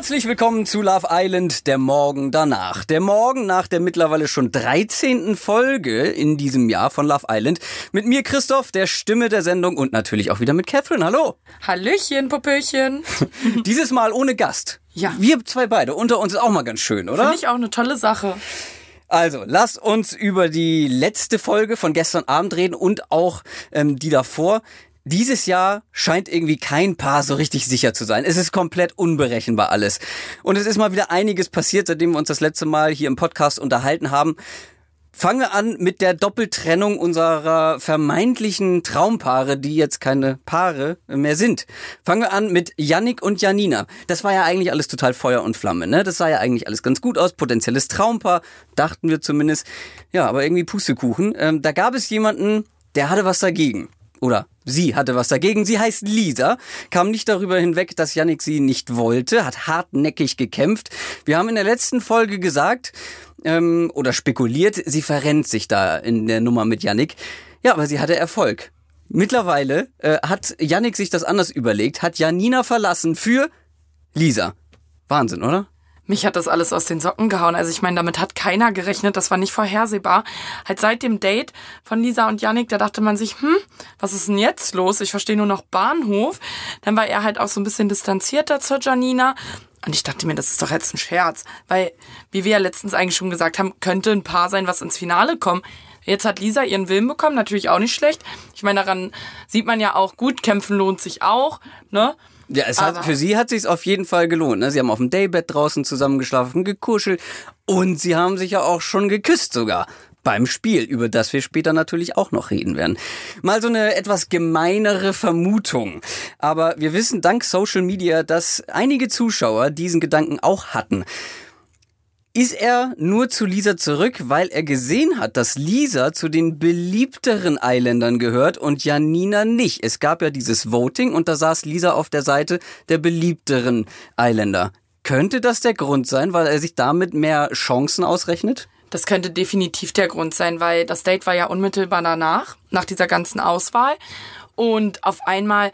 Herzlich willkommen zu Love Island, der Morgen danach. Der Morgen nach der mittlerweile schon 13. Folge in diesem Jahr von Love Island. Mit mir Christoph, der Stimme der Sendung und natürlich auch wieder mit Catherine. Hallo. Hallöchen, Popöchen. Dieses Mal ohne Gast. Ja. Wir zwei beide unter uns ist auch mal ganz schön, oder? Finde ich auch eine tolle Sache. Also, lasst uns über die letzte Folge von gestern Abend reden und auch ähm, die davor. Dieses Jahr scheint irgendwie kein Paar so richtig sicher zu sein. Es ist komplett unberechenbar alles. Und es ist mal wieder einiges passiert, seitdem wir uns das letzte Mal hier im Podcast unterhalten haben. Fangen wir an mit der Doppeltrennung unserer vermeintlichen Traumpaare, die jetzt keine Paare mehr sind. Fangen wir an mit Yannick und Janina. Das war ja eigentlich alles total Feuer und Flamme, ne? Das sah ja eigentlich alles ganz gut aus. Potenzielles Traumpaar, dachten wir zumindest. Ja, aber irgendwie Pustekuchen. Ähm, da gab es jemanden, der hatte was dagegen. Oder sie hatte was dagegen. Sie heißt Lisa, kam nicht darüber hinweg, dass Yannick sie nicht wollte, hat hartnäckig gekämpft. Wir haben in der letzten Folge gesagt ähm, oder spekuliert, sie verrennt sich da in der Nummer mit Yannick. Ja, aber sie hatte Erfolg. Mittlerweile äh, hat Yannick sich das anders überlegt, hat Janina verlassen für Lisa. Wahnsinn, oder? Mich hat das alles aus den Socken gehauen. Also ich meine, damit hat keiner gerechnet. Das war nicht vorhersehbar. Halt seit dem Date von Lisa und Yannick, da dachte man sich, hm, was ist denn jetzt los? Ich verstehe nur noch Bahnhof. Dann war er halt auch so ein bisschen distanzierter zur Janina. Und ich dachte mir, das ist doch jetzt ein Scherz. Weil, wie wir ja letztens eigentlich schon gesagt haben, könnte ein Paar sein, was ins Finale kommt. Jetzt hat Lisa ihren Willen bekommen, natürlich auch nicht schlecht. Ich meine, daran sieht man ja auch, gut, kämpfen lohnt sich auch, ne? Ja, es hat, für sie hat sich auf jeden Fall gelohnt. Ne? Sie haben auf dem Daybed draußen zusammengeschlafen, gekuschelt und sie haben sich ja auch schon geküsst sogar beim Spiel, über das wir später natürlich auch noch reden werden. Mal so eine etwas gemeinere Vermutung. Aber wir wissen dank Social Media, dass einige Zuschauer diesen Gedanken auch hatten. Ist er nur zu Lisa zurück, weil er gesehen hat, dass Lisa zu den beliebteren Eiländern gehört und Janina nicht? Es gab ja dieses Voting und da saß Lisa auf der Seite der beliebteren Eiländer. Könnte das der Grund sein, weil er sich damit mehr Chancen ausrechnet? Das könnte definitiv der Grund sein, weil das Date war ja unmittelbar danach, nach dieser ganzen Auswahl. Und auf einmal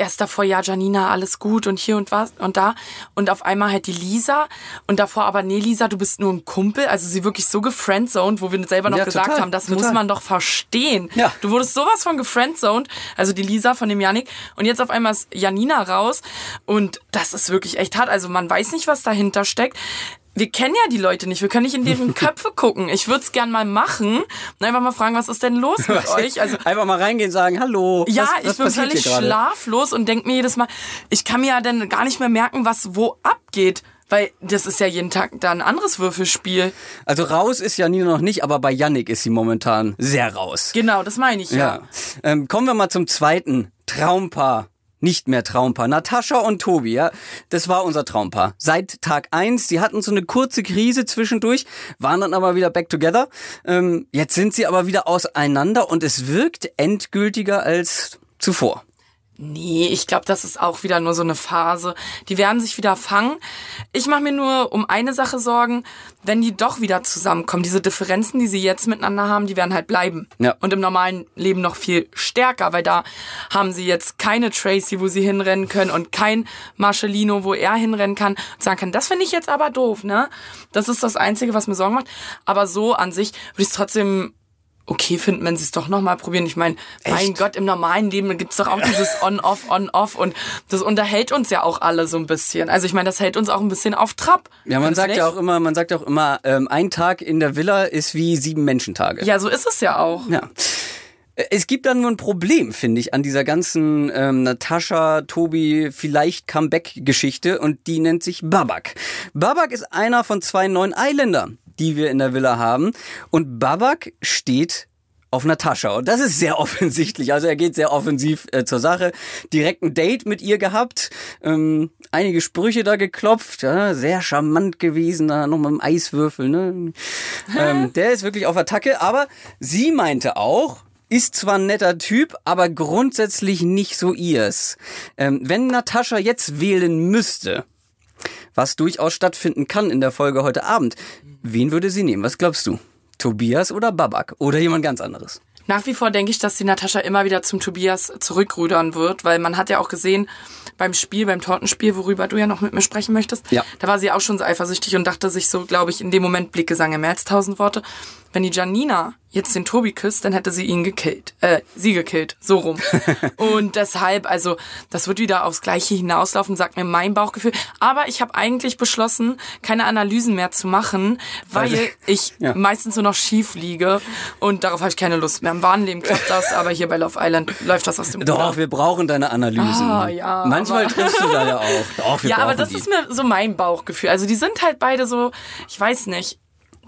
erst davor, ja, Janina, alles gut und hier und was und da. Und auf einmal halt die Lisa und davor aber, nee, Lisa, du bist nur ein Kumpel. Also sie wirklich so gefriendzoned, wo wir selber noch Ja, gesagt total, haben, das total. muss man doch verstehen. Ja. Du wurdest sowas von gefriendzoned, also die Lisa von dem Yannick. Und jetzt auf einmal ist Janina raus und das ist wirklich echt hart. Also man weiß nicht, was dahinter steckt. Wir kennen ja die Leute nicht, wir können nicht in deren Köpfe gucken. Ich würde es gern mal machen und einfach mal fragen, was ist denn los mit euch? Also Einfach mal reingehen, sagen, hallo. ja, was, was ich bin völlig schlaflos und denk mir jedes Mal, ich kann mir ja dann gar nicht mehr merken, was wo abgeht. Weil das ist ja jeden Tag da ein anderes Würfelspiel. Also raus ist Janina noch nicht, aber bei Yannick ist sie momentan sehr raus. Genau, das meine ich ja. Ja. Ähm, kommen wir mal zum zweiten Traumpaar. Nicht mehr Traumpaar. Natascha und Tobi, ja. Das war unser Traumpaar. Seit Tag eins. Sie hatten so eine kurze Krise zwischendurch, waren dann aber wieder back together. Ähm, jetzt sind sie aber wieder auseinander und es wirkt endgültiger als zuvor. Nee, ich glaube, das ist auch wieder nur so eine Phase. Die werden sich wieder fangen. Ich mache mir nur um eine Sache Sorgen, wenn die doch wieder zusammenkommen. Diese Differenzen, die sie jetzt miteinander haben, die werden halt bleiben. Ja. Und im normalen Leben noch viel stärker, weil da haben sie jetzt keine Tracy, wo sie hinrennen können und kein Marcelino, wo er hinrennen kann und sagen kann, das finde ich jetzt aber doof, ne? Das ist das Einzige, was mir Sorgen macht. Aber so an sich würde ich es trotzdem okay finden, wenn sie es doch nochmal probieren. Ich meine, mein? Gott, im normalen Leben gibt's doch auch dieses On-Off, On-Off und das unterhält uns ja auch alle so ein bisschen. Also ich meine, das hält uns auch ein bisschen auf Trab. Ja, man sagt ja nicht? auch immer, man sagt ja auch immer, ähm, ein Tag in der Villa ist wie sieben Menschentage. Ja, so ist es ja auch. Ja. Es gibt dann nur ein Problem, finde ich, an dieser ganzen ähm, Natascha, Tobi, vielleicht Comeback-Geschichte und die nennt sich Babak. Babak ist einer von zwei neuen Eiländern, die wir in der Villa haben und Babak steht auf Natascha. Und das ist sehr offensichtlich. Also er geht sehr offensiv äh, zur Sache. Direkt ein Date mit ihr gehabt. Ähm, einige Sprüche da geklopft. Ja, sehr charmant gewesen. Da noch mit dem Eiswürfel. Ne? ähm, der ist wirklich auf Attacke. Aber sie meinte auch, ist zwar ein netter Typ, aber grundsätzlich nicht so ihrs. Ähm, wenn Natascha jetzt wählen müsste, was durchaus stattfinden kann in der Folge heute Abend, wen würde sie nehmen? Was glaubst du? Tobias oder Babak? Oder jemand ganz anderes? Nach wie vor denke ich, dass die Natascha immer wieder zum Tobias zurückrudern wird, weil man hat ja auch gesehen, beim Spiel, beim Tortenspiel, worüber du ja noch mit mir sprechen möchtest, Ja. da war sie auch schon so eifersüchtig und dachte sich so, glaube ich, in dem Moment Blicke sagen ja mehr als tausend Worte. Wenn die Janina jetzt den Tobi küsst, dann hätte sie ihn gekillt. Äh, sie gekillt. So rum. und deshalb, also, das wird wieder aufs Gleiche hinauslaufen, sagt mir mein Bauchgefühl. Aber ich habe eigentlich beschlossen, keine Analysen mehr zu machen, weil Also, ich ja. meistens nur noch schief liege und darauf habe ich keine Lust mehr. Im wahren Leben klappt das, aber hier bei Love Island läuft das aus dem Doch, Ruder. wir brauchen deine Analysen. Ah, ja, Manchmal triffst du da ja auch. Doch, wir Ja, aber das die. ist mir so mein Bauchgefühl. Also die sind halt beide so, ich weiß nicht,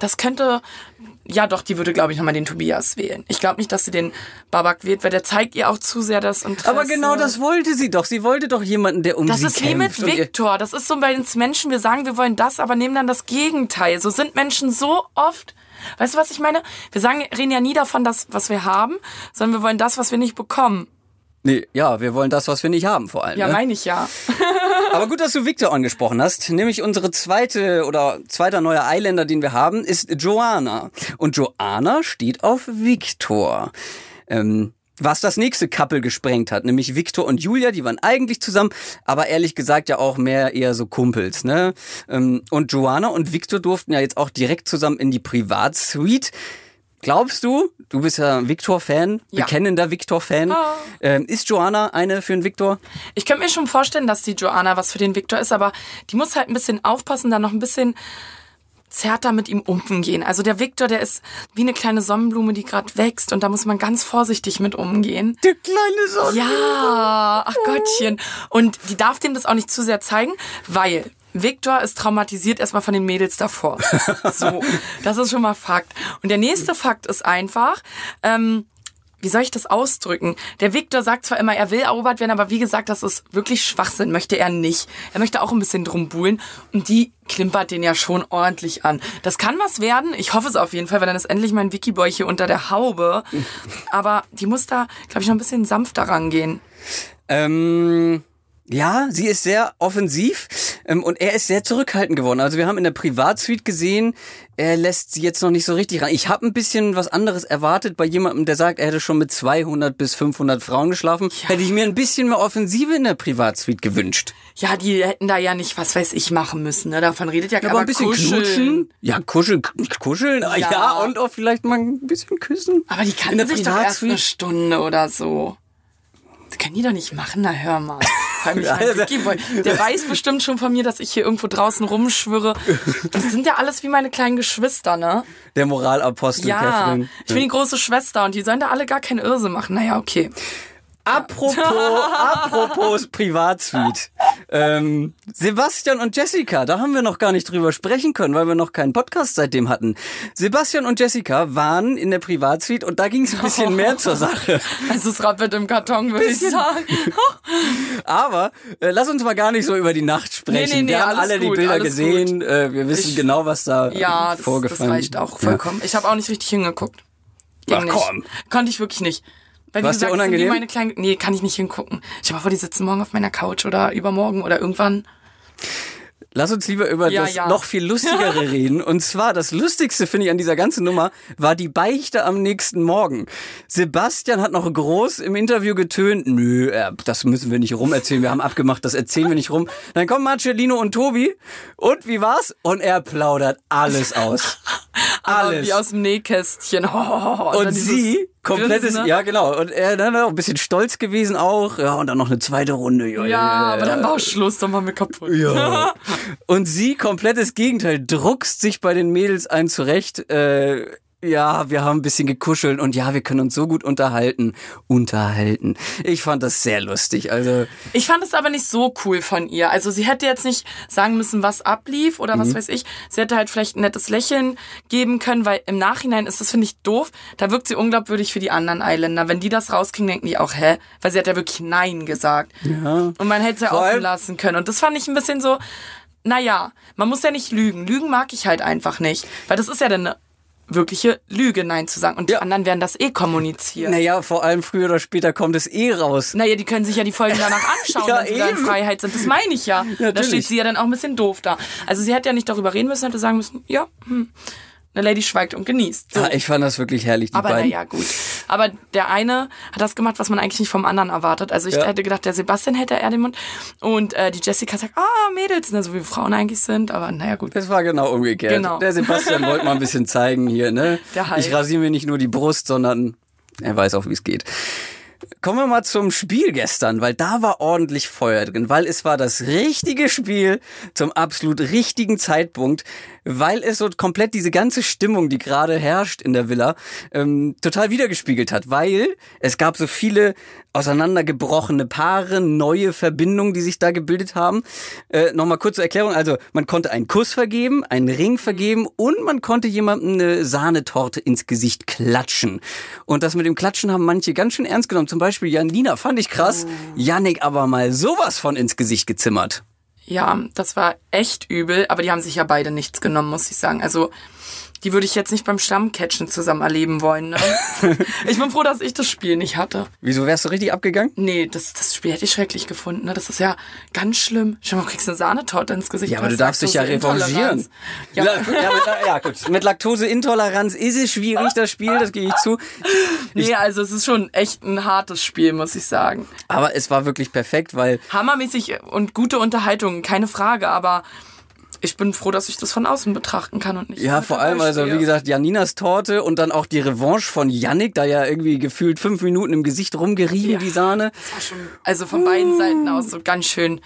das könnte, ja doch, die würde, glaube ich, nochmal den Tobias wählen. Ich glaube nicht, dass sie den Babak wählt, weil der zeigt ihr auch zu sehr das Interesse. Aber genau das wollte sie doch. Sie wollte doch jemanden, der um Das sie ist kämpft. wie mit und ihr- Viktor. Das ist so bei uns Menschen, wir sagen, wir wollen das, aber nehmen dann das Gegenteil. So sind Menschen so oft. Weißt du, was ich meine? Wir sagen, reden ja nie davon, das, was wir haben, sondern wir wollen das, was wir nicht bekommen. Nee, ja, wir wollen das, was wir nicht haben, vor allem. Ja, ne? meine ich ja. Aber gut, dass du Victor angesprochen hast. Nämlich unsere zweite oder zweiter neuer Eiländer, den wir haben, ist Joanna. Und Joanna steht auf Victor. Ähm, was das nächste Couple gesprengt hat, nämlich Victor und Julia, die waren eigentlich zusammen, aber ehrlich gesagt ja auch mehr eher so Kumpels, ne? Ähm, Und Joanna und Victor durften ja jetzt auch direkt zusammen in die Privatsuite. Glaubst du, du bist ja Victor-Fan, Ja. bekennender Victor-Fan. Ah. Ähm, ist Joanna eine für einen Victor? Ich könnte mir schon vorstellen, dass die Joanna was für den Viktor ist, aber die muss halt ein bisschen aufpassen, da noch ein bisschen zärter mit ihm umgehen. Also der Viktor, der ist wie eine kleine Sonnenblume, die gerade wächst und da muss man ganz vorsichtig mit umgehen. Der kleine Sonne. Ja, ach Gottchen. Und die darf dem das auch nicht zu sehr zeigen, weil Viktor ist traumatisiert erstmal von den Mädels davor. So, das ist schon mal Fakt. Und der nächste Fakt ist einfach, ähm, wie soll ich das ausdrücken? Der Viktor sagt zwar immer, er will erobert werden, aber wie gesagt, das ist wirklich Schwachsinn, möchte er nicht. Er möchte auch ein bisschen drum buhlen und die klimpert den ja schon ordentlich an. Das kann was werden, ich hoffe es auf jeden Fall, weil dann ist endlich mein Wikiboy hier unter der Haube. Aber die muss da, glaube ich, noch ein bisschen sanfter rangehen. Ähm, ja, sie ist sehr offensiv ähm, und er ist sehr zurückhaltend geworden. Also wir haben in der Privatsuite gesehen, er lässt sie jetzt noch nicht so richtig ran. Ich habe ein bisschen was anderes erwartet bei jemandem, der sagt, er hätte schon mit 200 bis 500 Frauen geschlafen. Hätte ich mir ein bisschen mehr Offensive in der Privatsuite gewünscht. Ja, die hätten da ja nicht, was weiß ich, machen müssen. Ne? Davon redet ja, Ja, aber ein bisschen kuscheln. knutschen. Ja, kuscheln, kuscheln. Ja. Ja. ja, und auch vielleicht mal ein bisschen küssen. Aber die kannten sich doch erst eine? Stunde oder so. Das können die doch nicht machen, na hör mal. Der weiß bestimmt schon von mir, dass ich hier irgendwo draußen rumschwirre. Das sind ja alles wie meine kleinen Geschwister, ne? Der Moralapostel, Ja, Catherine. ich bin die große Schwester und die sollen da alle gar keinen Irrsinn machen. Naja, okay. Apropos, apropos Privatsuite. Ähm, Sebastian und Jessica, da haben wir noch gar nicht drüber sprechen können, weil wir noch keinen Podcast seitdem hatten. Sebastian und Jessica waren in der Privatsuite und da ging es ein bisschen mehr zur Sache. Also es rappelt im Karton, würde ich sagen. Aber äh, lass uns mal gar nicht so über die Nacht sprechen. Nee, nee, nee, wir haben alle die gut, Bilder alles gesehen. Äh, wir wissen Ich- genau, was da Ja, äh, das, vorgefallen das reicht auch Ja. vollkommen. Ich habe auch nicht richtig hingeguckt. Ging Ach, nicht. komm. Konnte ich wirklich nicht. Weil wie War's gesagt, das sind unangenehm? meine kleinen. Nee, kann ich nicht hingucken. Dir mal vor, die sitzen morgen auf meiner Couch oder übermorgen oder irgendwann. Lass uns lieber über Ja, das ja. noch viel lustigere reden. Und zwar, das Lustigste finde ich an dieser ganzen Nummer, war die Beichte am nächsten Morgen. Sebastian hat noch groß im Interview getönt, nö, äh, das müssen wir nicht rumerzählen, wir haben abgemacht, das erzählen wir nicht rum. Dann kommen Marcellino und Tobi. Und wie war's? Und er plaudert alles aus. Aber Alles. Wie aus dem Nähkästchen. Oh, Und dieses sie, komplettes, ne? ja genau, und er dann auch ein bisschen stolz gewesen auch, ja, und dann noch eine zweite Runde. Ja, Ja, aber dann war auch Schluss, dann waren wir kaputt. Ja. Und sie, komplettes Gegenteil, druckst sich bei den Mädels ein zurecht. Äh, ja, wir haben ein bisschen gekuschelt und ja, wir können uns so gut unterhalten. Unterhalten. Ich fand das sehr lustig. Also, Ich fand es aber nicht so cool von ihr. Also sie hätte jetzt nicht sagen müssen, was ablief oder Mhm. was weiß ich. Sie hätte halt vielleicht ein nettes Lächeln geben können, weil im Nachhinein ist das, finde ich, doof. Da wirkt sie unglaubwürdig für die anderen Eiländer. Wenn die das rauskriegen, denken die auch, hä? Weil sie hat ja wirklich Nein gesagt. ja. Und man hätte es ja offen lassen können. Und das fand ich ein bisschen so, naja, man muss ja nicht lügen. Lügen mag ich halt einfach nicht. Weil das ist ja dann eine wirkliche Lüge, Nein zu sagen. Und die Ja. anderen werden das eh kommunizieren. Naja, vor allem früher oder später kommt es eh raus. Naja, die können sich ja die Folgen danach anschauen, Ja, wenn sie da in. Freiheit sind. Das meine ich ja. Da Natürlich. steht sie ja dann auch ein bisschen doof da. Also sie hätte ja nicht darüber reden müssen, hätte sagen müssen, ja, hm. Eine Lady schweigt und genießt. So. Ja, ich fand das wirklich herrlich, die Aber beiden. naja, gut. Aber der eine hat das gemacht, was man eigentlich nicht vom anderen erwartet. Also ich Ja. hätte gedacht, der Sebastian hätte eher den Mund. Und äh, die Jessica sagt, ah, Mädels, ne, so wie Frauen eigentlich sind. Aber naja, gut. Das war genau umgekehrt. Genau. Der Sebastian wollte mal ein bisschen zeigen hier, ne? Der Hulk. Ich rasiere mir nicht nur die Brust, sondern er weiß auch, wie es geht. Kommen wir mal zum Spiel gestern, weil da war ordentlich Feuer drin, weil es war das richtige Spiel zum absolut richtigen Zeitpunkt, weil es so komplett diese ganze Stimmung, die gerade herrscht in der Villa, ähm, total wiedergespiegelt hat, weil es gab so viele auseinandergebrochene Paare, neue Verbindungen, die sich da gebildet haben. Äh, Nochmal kurze Erklärung, also man konnte einen Kuss vergeben, einen Ring vergeben und man konnte jemandem eine Sahnetorte ins Gesicht klatschen. Und das mit dem Klatschen haben manche ganz schön ernst genommen. Zum Beispiel Janina, fand ich krass. Yannick aber mal sowas von ins Gesicht gezimmert. Ja, das war echt übel, aber die haben sich ja beide nichts genommen, muss ich sagen. Also, die würde ich jetzt nicht beim Stammcatchen zusammen erleben wollen. Ne? ich bin froh, dass ich das Spiel nicht hatte. Wieso wärst du richtig abgegangen? Nee, das, das Spiel hätte ich schrecklich gefunden. Ne? Das ist ja ganz schlimm. Schau mal, du kriegst eine Sahnetorte ins Gesicht. Ja, aber du darfst dich ja revanchieren. Ja, Ja, ja, gut. Mit Laktoseintoleranz ist es schwierig, das Spiel, das gebe ich zu. nee, also es ist schon echt ein hartes Spiel, muss ich sagen. Aber es war wirklich perfekt, weil Hammermäßig und gute Unterhaltung, keine Frage, aber ich bin froh, dass ich das von außen betrachten kann und nicht. Ja, vor allem, also wie gesagt, Janinas Torte und dann auch die Revanche von Yannick, da ja irgendwie gefühlt fünf Minuten im Gesicht rumgerieben, Ja. die Sahne. Das war schon, also von beiden Seiten aus so ganz schön.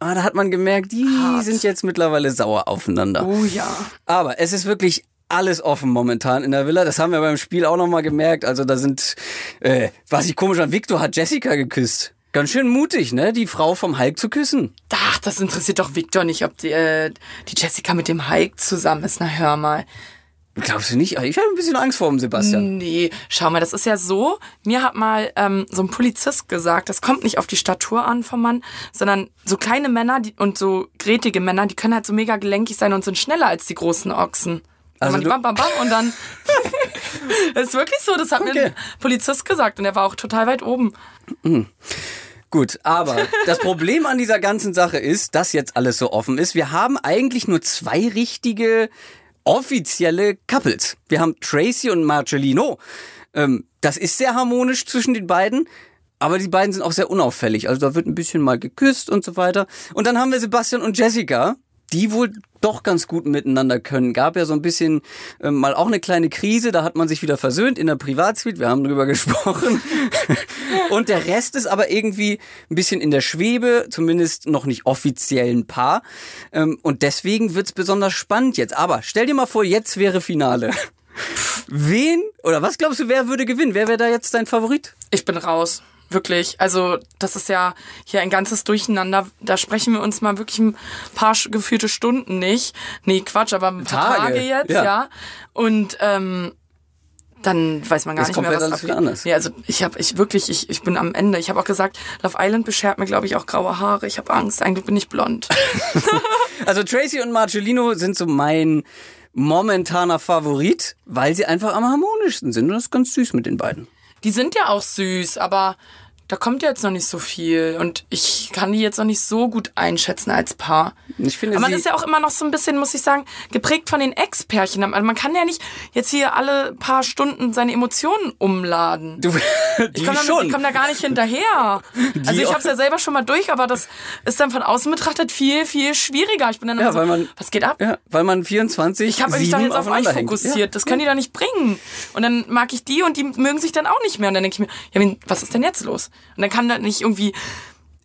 Ah, da hat man gemerkt, die Hart. sind jetzt mittlerweile sauer aufeinander. Oh ja. Aber es ist wirklich alles offen momentan in der Villa. Das haben wir beim Spiel auch nochmal gemerkt. Also da sind, äh, was ich komisch an, Victor hat Jessica geküsst. Ganz schön mutig, ne? Die Frau vom Hulk zu küssen. Ach, das interessiert doch Victor nicht, ob die, äh, die Jessica mit dem Hulk zusammen ist. Na, hör mal. Glaubst du nicht? Ich habe ein bisschen Angst vor dem Sebastian. Nee, schau mal, das ist ja so. Mir hat mal ähm, so ein Polizist gesagt, das kommt nicht auf die Statur an vom Mann, sondern so kleine Männer die, und so grätige Männer, die können halt so mega gelenkig sein und sind schneller als die großen Ochsen. Also bam, bam, bam und dann. das ist wirklich so, das hat mir Okay. ein Polizist gesagt und er war auch total weit oben. Gut, aber das Problem an dieser ganzen Sache ist, dass jetzt alles so offen ist. Wir haben eigentlich nur zwei richtige offizielle Couples. Wir haben Tracy und Marcellino. Ähm, das ist sehr harmonisch zwischen den beiden. Aber die beiden sind auch sehr unauffällig. Also da wird ein bisschen mal geküsst und so weiter. Und dann haben wir Sebastian und Jessica, die wohl doch ganz gut miteinander können. Gab ja so ein bisschen ähm, mal auch eine kleine Krise, da hat man sich wieder versöhnt in der Privatsuite, wir haben drüber gesprochen. und der Rest ist aber irgendwie ein bisschen in der Schwebe, zumindest noch nicht offiziell ein Paar. Ähm, und deswegen wird's besonders spannend jetzt. Aber stell dir mal vor, jetzt wäre Finale. Wen oder was glaubst du, wer würde gewinnen? Wer wäre da jetzt dein Favorit? Ich bin raus. Wirklich. Also, das ist ja hier ein ganzes Durcheinander. Da sprechen wir uns mal wirklich ein paar geführte Stunden nicht. Nee, Quatsch, aber ein paar Tage, Tage, jetzt, ja. ja. Und ähm, dann weiß man gar Ist nicht mehr, was alles wieder abgeht. anders. Ja, also ich habe ich wirklich, ich, ich bin am Ende. Ich habe auch gesagt, Love Island beschert mir, glaube ich, auch graue Haare. Ich habe Angst. Eigentlich bin ich blond. Also Tracy und Marcellino sind so mein momentaner Favorit, weil sie einfach am harmonischsten sind. Und das ist ganz süß mit den beiden. Die sind ja auch süß, aber da kommt jetzt noch nicht so viel. Und ich kann die jetzt noch nicht so gut einschätzen als Paar. Ich finde, Aber man ist ja auch immer noch so ein bisschen, muss ich sagen, geprägt von den Ex-Pärchen. Also man kann ja nicht jetzt hier alle paar Stunden seine Emotionen umladen. du, ich die komme da, ich komm da gar nicht hinterher. Also ich habe es ja selber schon mal durch, aber das ist dann von außen betrachtet viel, viel schwieriger. Ich bin dann Ja, so, man- was geht ab? ja, weil man 24 Ich habe mich sieben jetzt auf euch fokussiert. Das können die doch nicht bringen. Und dann mag ich die und die mögen sich dann auch nicht mehr. Und dann denke ich mir, ja, was ist denn jetzt los? Und dann kann da nicht irgendwie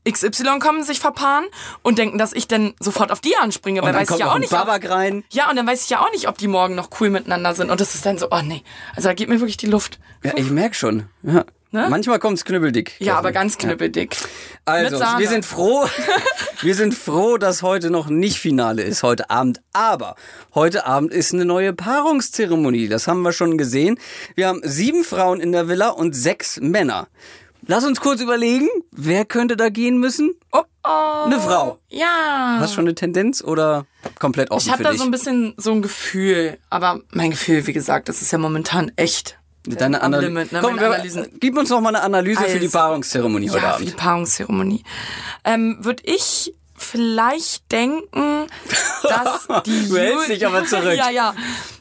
XY kommen, sich verpaaren und denken, dass ich dann sofort auf die anspringe, weil dann weiß ich ja auch ein nicht. Babak rein. ja, und dann weiß ich ja auch nicht, ob die morgen noch cool miteinander sind. Und das ist dann so, oh nee. Also da geht mir wirklich die Luft. Ja, ich merk schon. Ja. Ne? Manchmal kommt's knüppeldick. Ja, aber ganz knüppeldick. Also, Mit Sahne. wir sind froh, wir sind froh, dass heute noch nicht Finale ist, heute Abend. Aber heute Abend ist eine neue Paarungszeremonie. Das haben wir schon gesehen. Wir haben sieben Frauen in der Villa und sechs Männer. Lass uns kurz überlegen, wer könnte da gehen müssen? Oh, oh. Eine Frau. Ja. Hast du schon eine Tendenz oder komplett offen ich habe da dich? so ein bisschen so ein Gefühl. Aber mein Gefühl, wie gesagt, das ist ja momentan echt. Deine am Analy Limit, ne, Komm, Analysen. gib uns noch mal eine Analyse für die Also, Paarungszeremonie heute ja, für die Abend. Paarungszeremonie. Ähm, Würde ich vielleicht denken, dass die Du hältst dich aber zurück. ja, ja.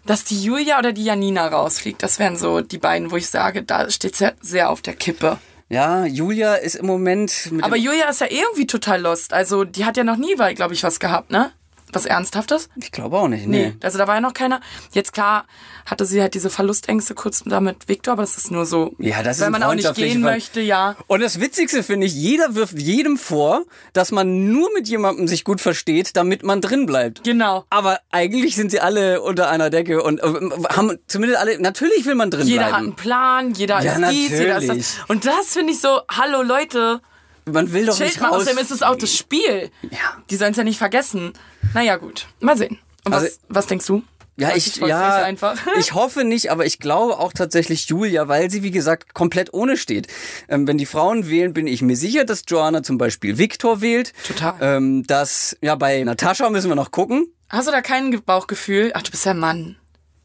Dass die Julia oder die Janina rausfliegt. Das wären so die beiden, wo ich sage, da steht sehr, sehr auf der Kippe. Ja, Julia ist im Moment mit Aber Julia ist ja irgendwie total lost. Also, die hat ja noch nie, glaube ich, was gehabt, ne? Was Ernsthaftes? ich glaube auch nicht, nee. Nee. Also da war ja noch keiner. Jetzt klar hatte sie halt diese Verlustängste kurz da mit Victor, aber das ist nur so. Ja, das Wenn man auch nicht gehen Ver- möchte, ja. Und das Witzigste finde ich, jeder wirft jedem vor, dass man nur mit jemandem sich gut versteht, damit man drin bleibt. Genau. Aber eigentlich sind sie alle unter einer Decke und äh, haben zumindest alle, natürlich will man drin Jeder hat bleiben. einen Plan, jeder Ja, ist dies, jeder ist natürlich. das. Und das finde ich so, hallo Leute, Man will doch chillt nicht raus. Außerdem ist es auch das Spiel. Ja. Die sollen es ja nicht vergessen. Naja, gut. Mal sehen. Und was, Also- was denkst du? Ja, Weiß ich, ja, ich hoffe nicht, aber ich glaube auch tatsächlich Julia, weil sie, wie gesagt, komplett ohne steht. Ähm, wenn die Frauen wählen, bin ich mir sicher, dass Joanna zum Beispiel Viktor wählt. Total. Ähm, dass, ja, bei Natascha müssen wir noch gucken. Hast du da kein Ge- Bauchgefühl? Ach, du bist ja Mann.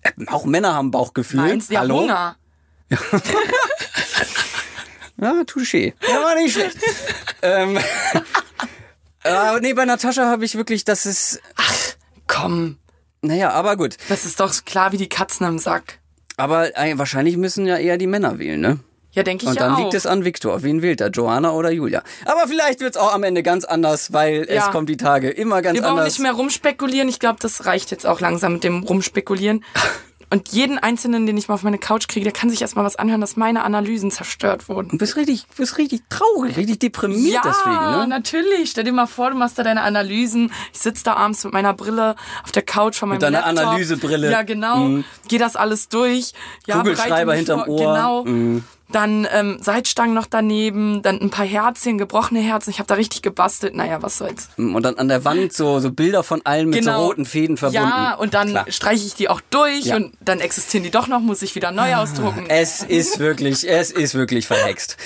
Äh, Auch Männer haben Bauchgefühl. Meinst ja Hallo? Hunger. Ja, touché. Ja, war nicht schlecht. ähm, äh, nee, bei Natascha habe ich wirklich, das ist, Komm, naja, aber gut. das ist doch klar wie die Katzen im Sack. Aber äh, wahrscheinlich müssen ja eher die Männer wählen, ne? Ja, denke ich Und ja dann auch. liegt es an Viktor. Wen wählt er? Joanna oder Julia? Aber vielleicht wird's auch am Ende ganz anders, weil es Ja. kommt die Tage immer ganz Wir brauchen anders. nicht mehr rumspekulieren. Ich glaube, das reicht jetzt auch langsam mit dem Rumspekulieren. Und jeden Einzelnen, den ich mal auf meine Couch kriege, der kann sich erstmal was anhören, dass meine Analysen zerstört wurden. Du bist richtig, du bist richtig traurig, richtig deprimiert Ja, deswegen, ne? natürlich. Stell dir mal vor, du machst da deine Analysen. Ich sitze da abends mit meiner Brille auf der Couch von meinem deiner Laptop. Analysebrille. Ja, genau. Geh das alles durch. Ja, Kugelschreiber mich hinterm vor. Ohr. Mhm. Genau. Dann ähm, Seitstangen noch daneben, dann ein paar Herzchen, gebrochene Herzen. Ich habe da richtig gebastelt. Naja, was soll's. Und dann an der Wand so, so Bilder von allen mit so roten Fäden verbunden. Genau. Ja, und dann Klar. streiche ich die auch durch Ja. und dann existieren die doch noch, muss ich wieder neu ausdrucken. Es ist wirklich, es ist wirklich verhext.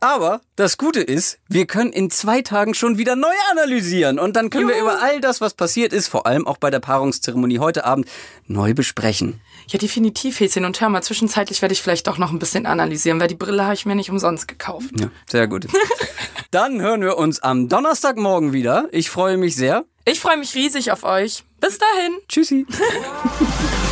Aber das Gute ist, wir können in zwei Tagen schon wieder neu analysieren und dann können wir Juhu. über all das, was passiert ist, vor allem auch bei der Paarungszeremonie heute Abend, neu besprechen. Ja, definitiv, Häschen. Und hör mal, zwischenzeitlich werde ich vielleicht doch noch ein bisschen analysieren, weil die Brille habe ich mir nicht umsonst gekauft. Ja, sehr gut. Dann hören wir uns am Donnerstagmorgen wieder. Ich freue mich sehr. Ich freue mich riesig auf euch. Bis dahin. Tschüssi.